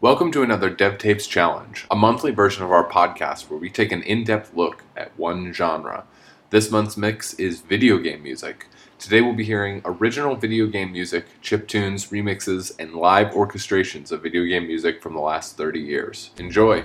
Welcome to another Dev Tapes Challenge, a monthly version of our podcast where we take an in depth look at one genre. This month's mix is video game music. Today we'll be hearing original video game music, chiptunes, remixes, and live orchestrations of video game music from the last 30 years. Enjoy!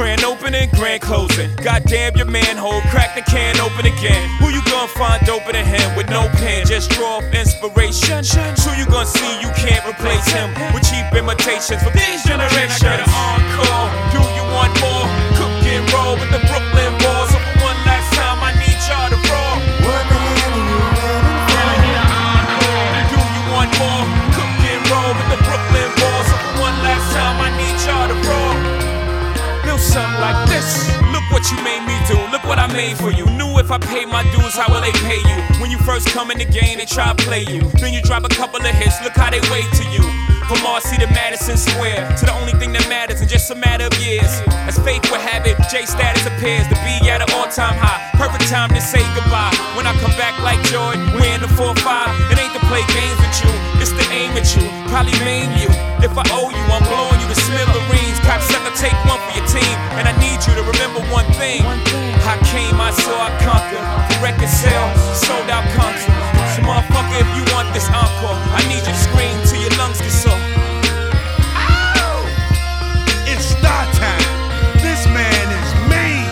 Grand opening, grand closing. Goddamn your manhole, crack the can open again. Who you gonna find open than him with no pen? Just draw off inspiration. Who you gonna see you can't replace him with cheap imitations from these generations? I got an encore. Do you want more? Cook and roll with the Brooklyn Balls. This. Look what you made me do. Look what I made for you. Knew if I paid my dues, how will they pay you? When you first come in the game, they try to play you. Then you drop a couple of hits. Look how they wait to you. From Marcy to Madison Square to the only thing that matters in just a matter of years. As fate would have it, J status appears to be at an all-time high. Perfect time to say goodbye. When I come back like Joy, we're in the 4-5. It ain't to play games with you, it's to aim at you. Probably maim you. If I owe you, I'm blowing you to smithereens. Cocksucker, take one for your team. And I need you to remember one thing. I came, I saw, I conquered. The record sale, sold out concert. So motherfucker, if you want this encore, I need you to scream till your lungs get sore. Oh! It's star time. This man is mean.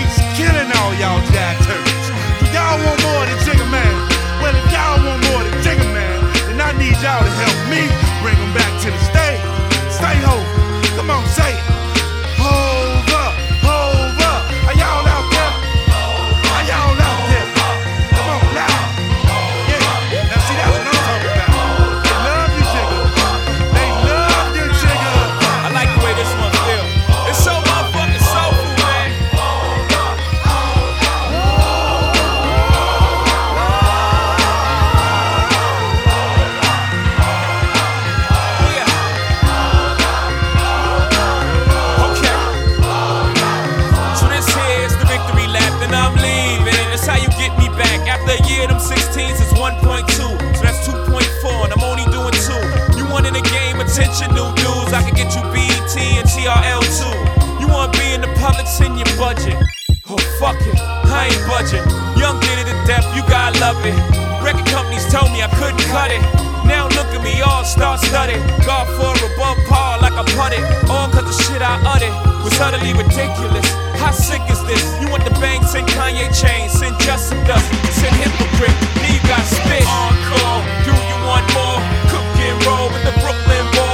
He's killing all y'all jack turkeys. Do y'all want more than Jigga Man? Well, if y'all want more than Jigga Man, then I need y'all to On, get you BET and TRL too. You want to be in the public, send your budget. Oh, fuck it, I ain't budget. Young did it to death, you gotta love it. Record companies told me I couldn't cut it. Now look at me, all star studded. God for above par like I putted. All cause the shit I uttered was utterly ridiculous. How sick is this? You want the bang, send Kanye chains, send Justin Dust, send hypocrite. Then you got spit. Encore, do you want more? Cook and roll with the Brooklyn Balls.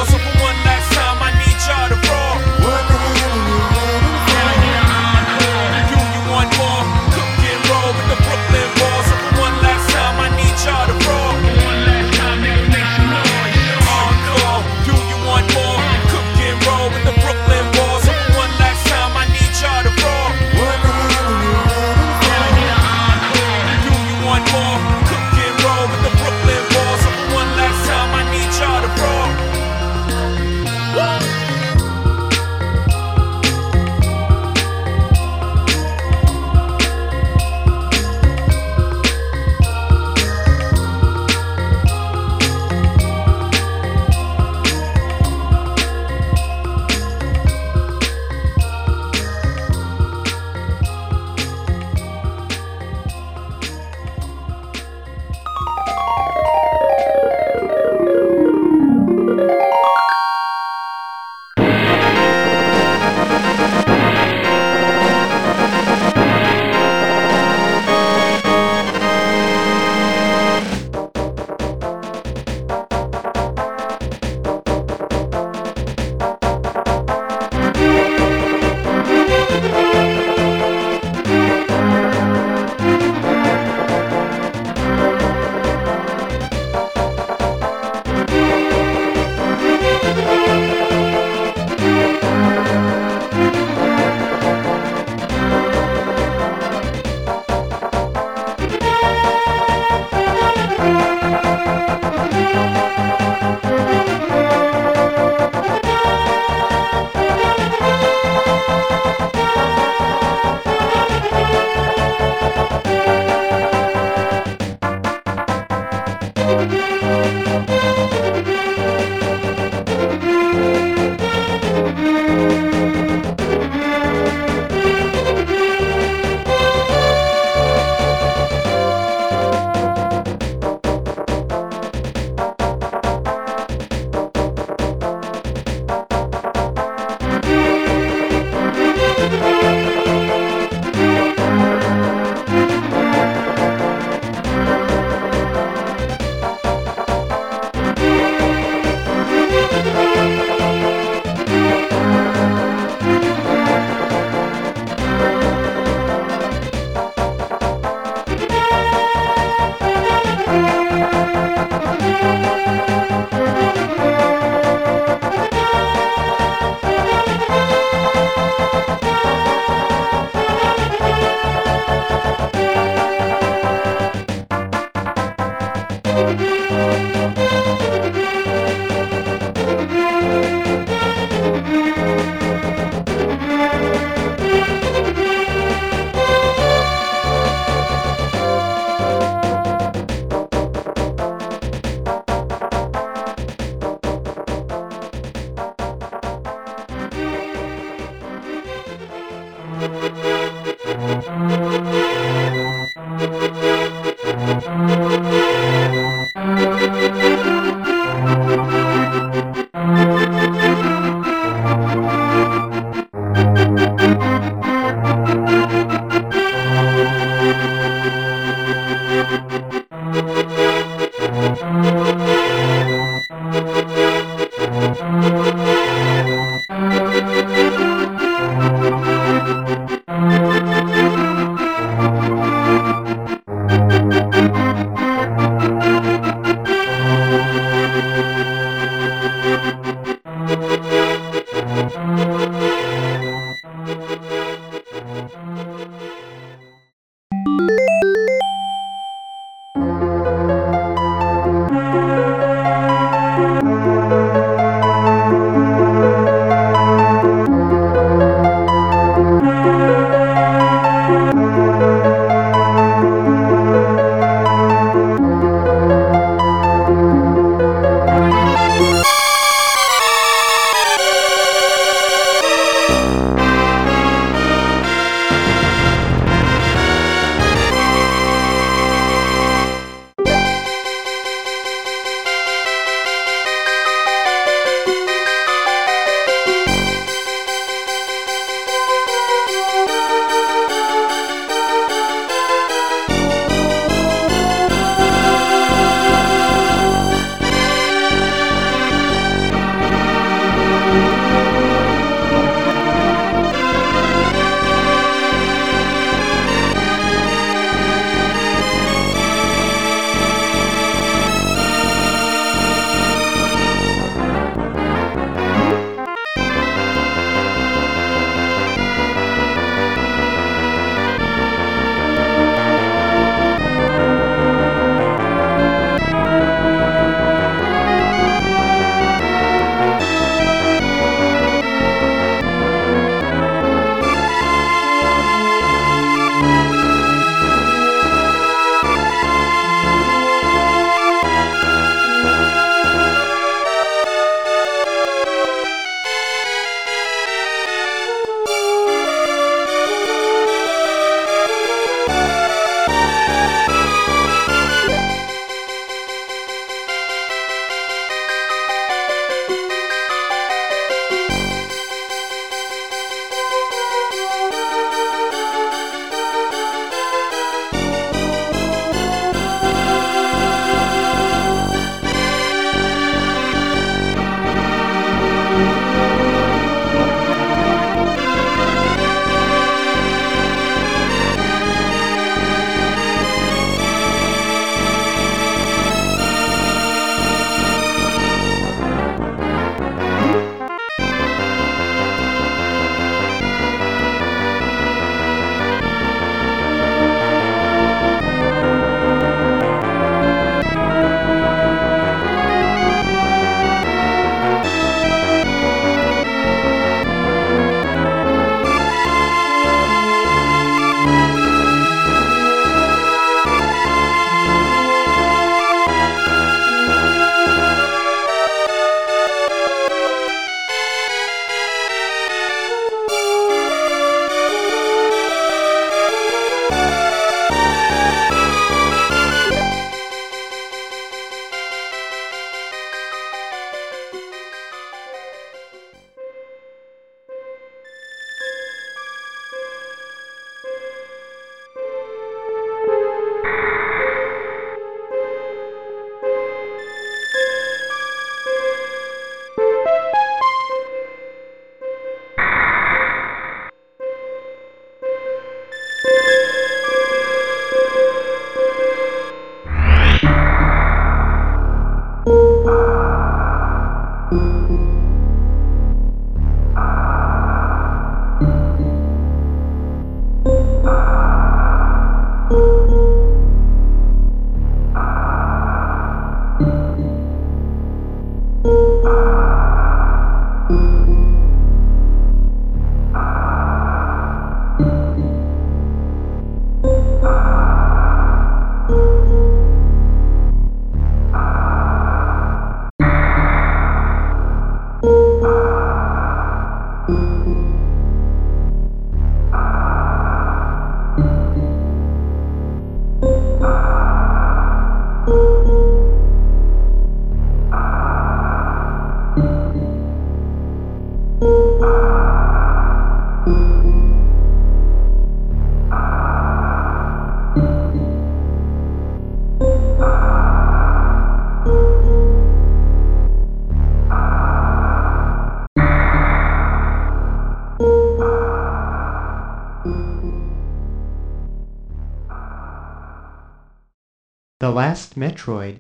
Last Metroid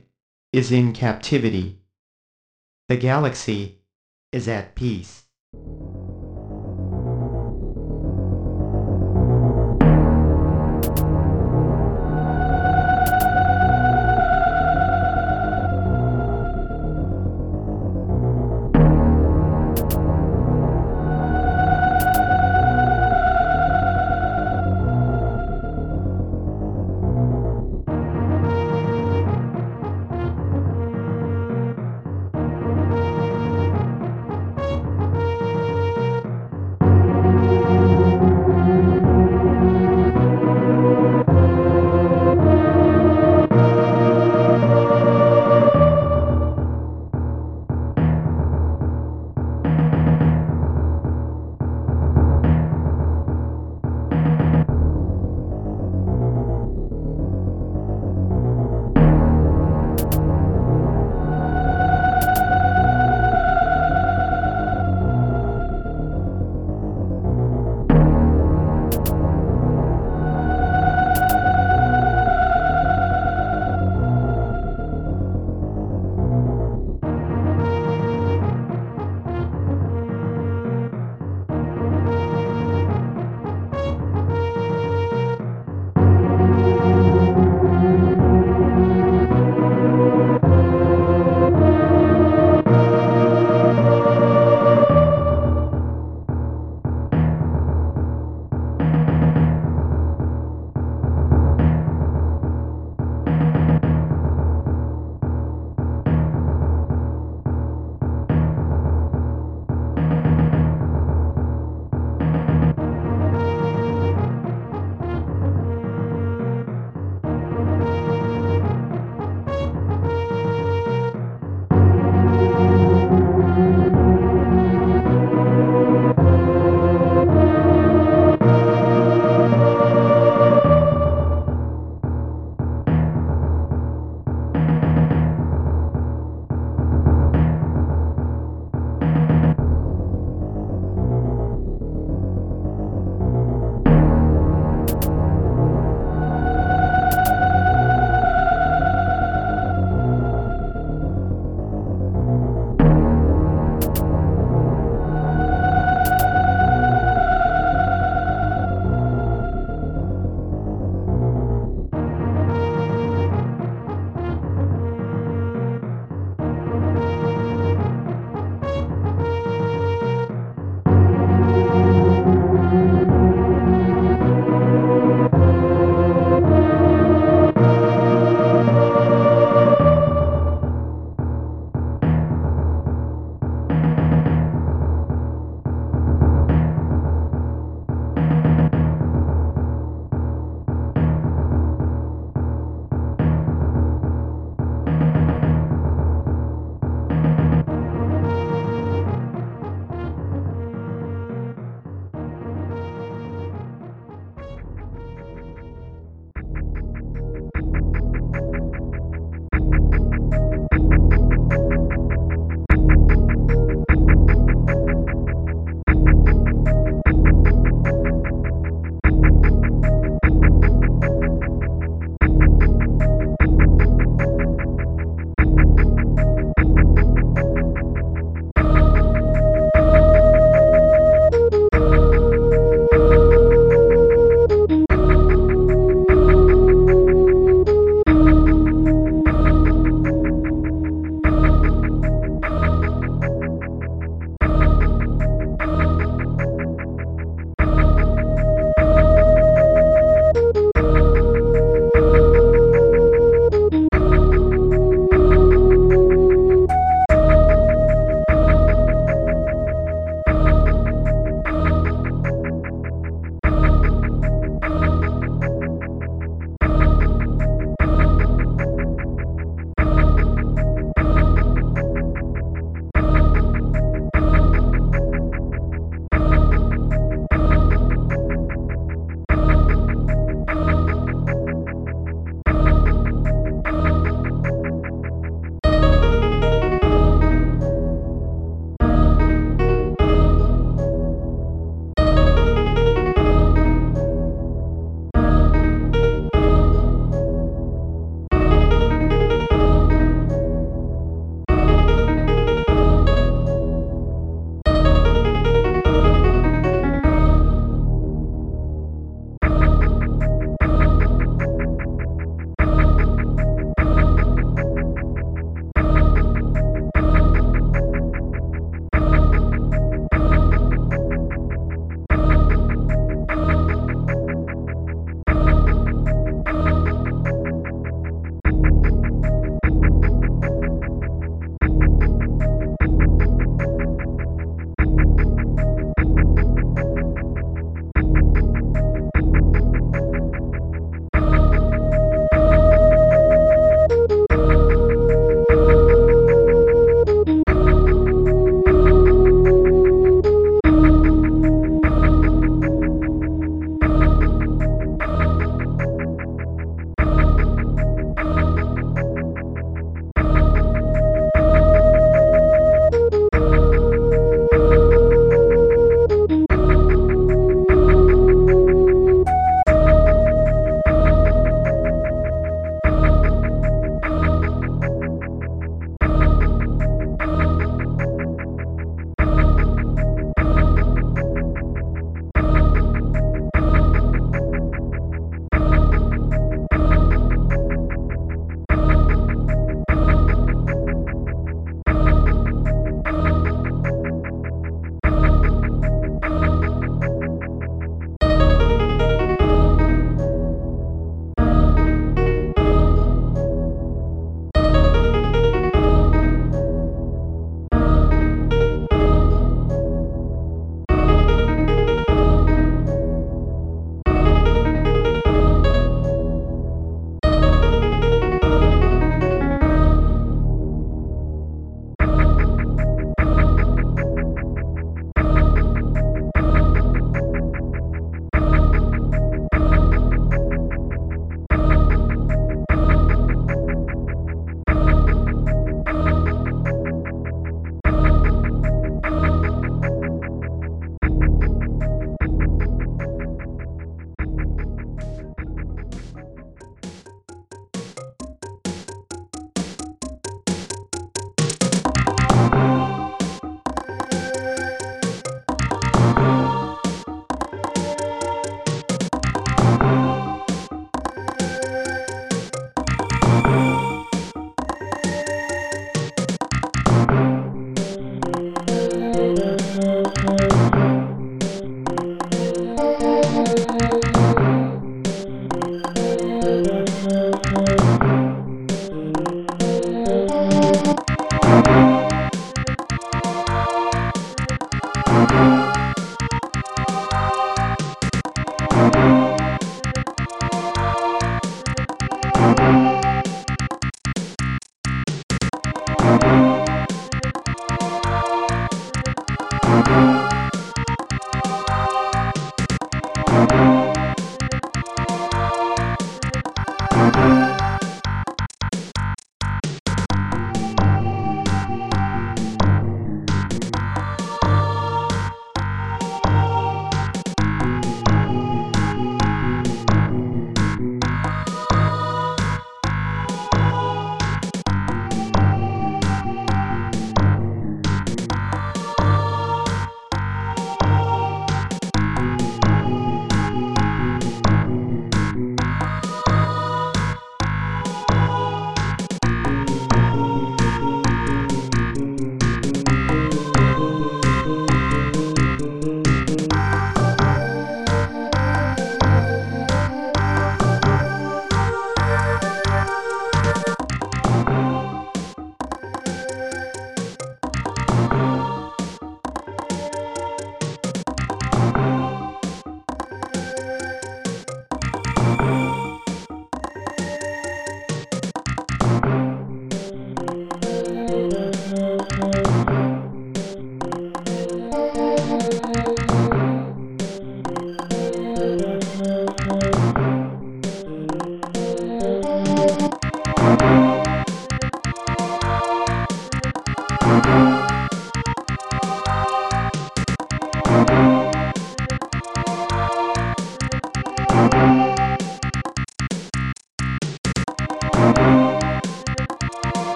is in captivity. The galaxy is at peace.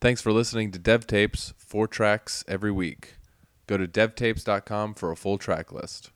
Thanks for listening to Dev Tapes, four tracks every week. Go to devtapes.com for a full track list.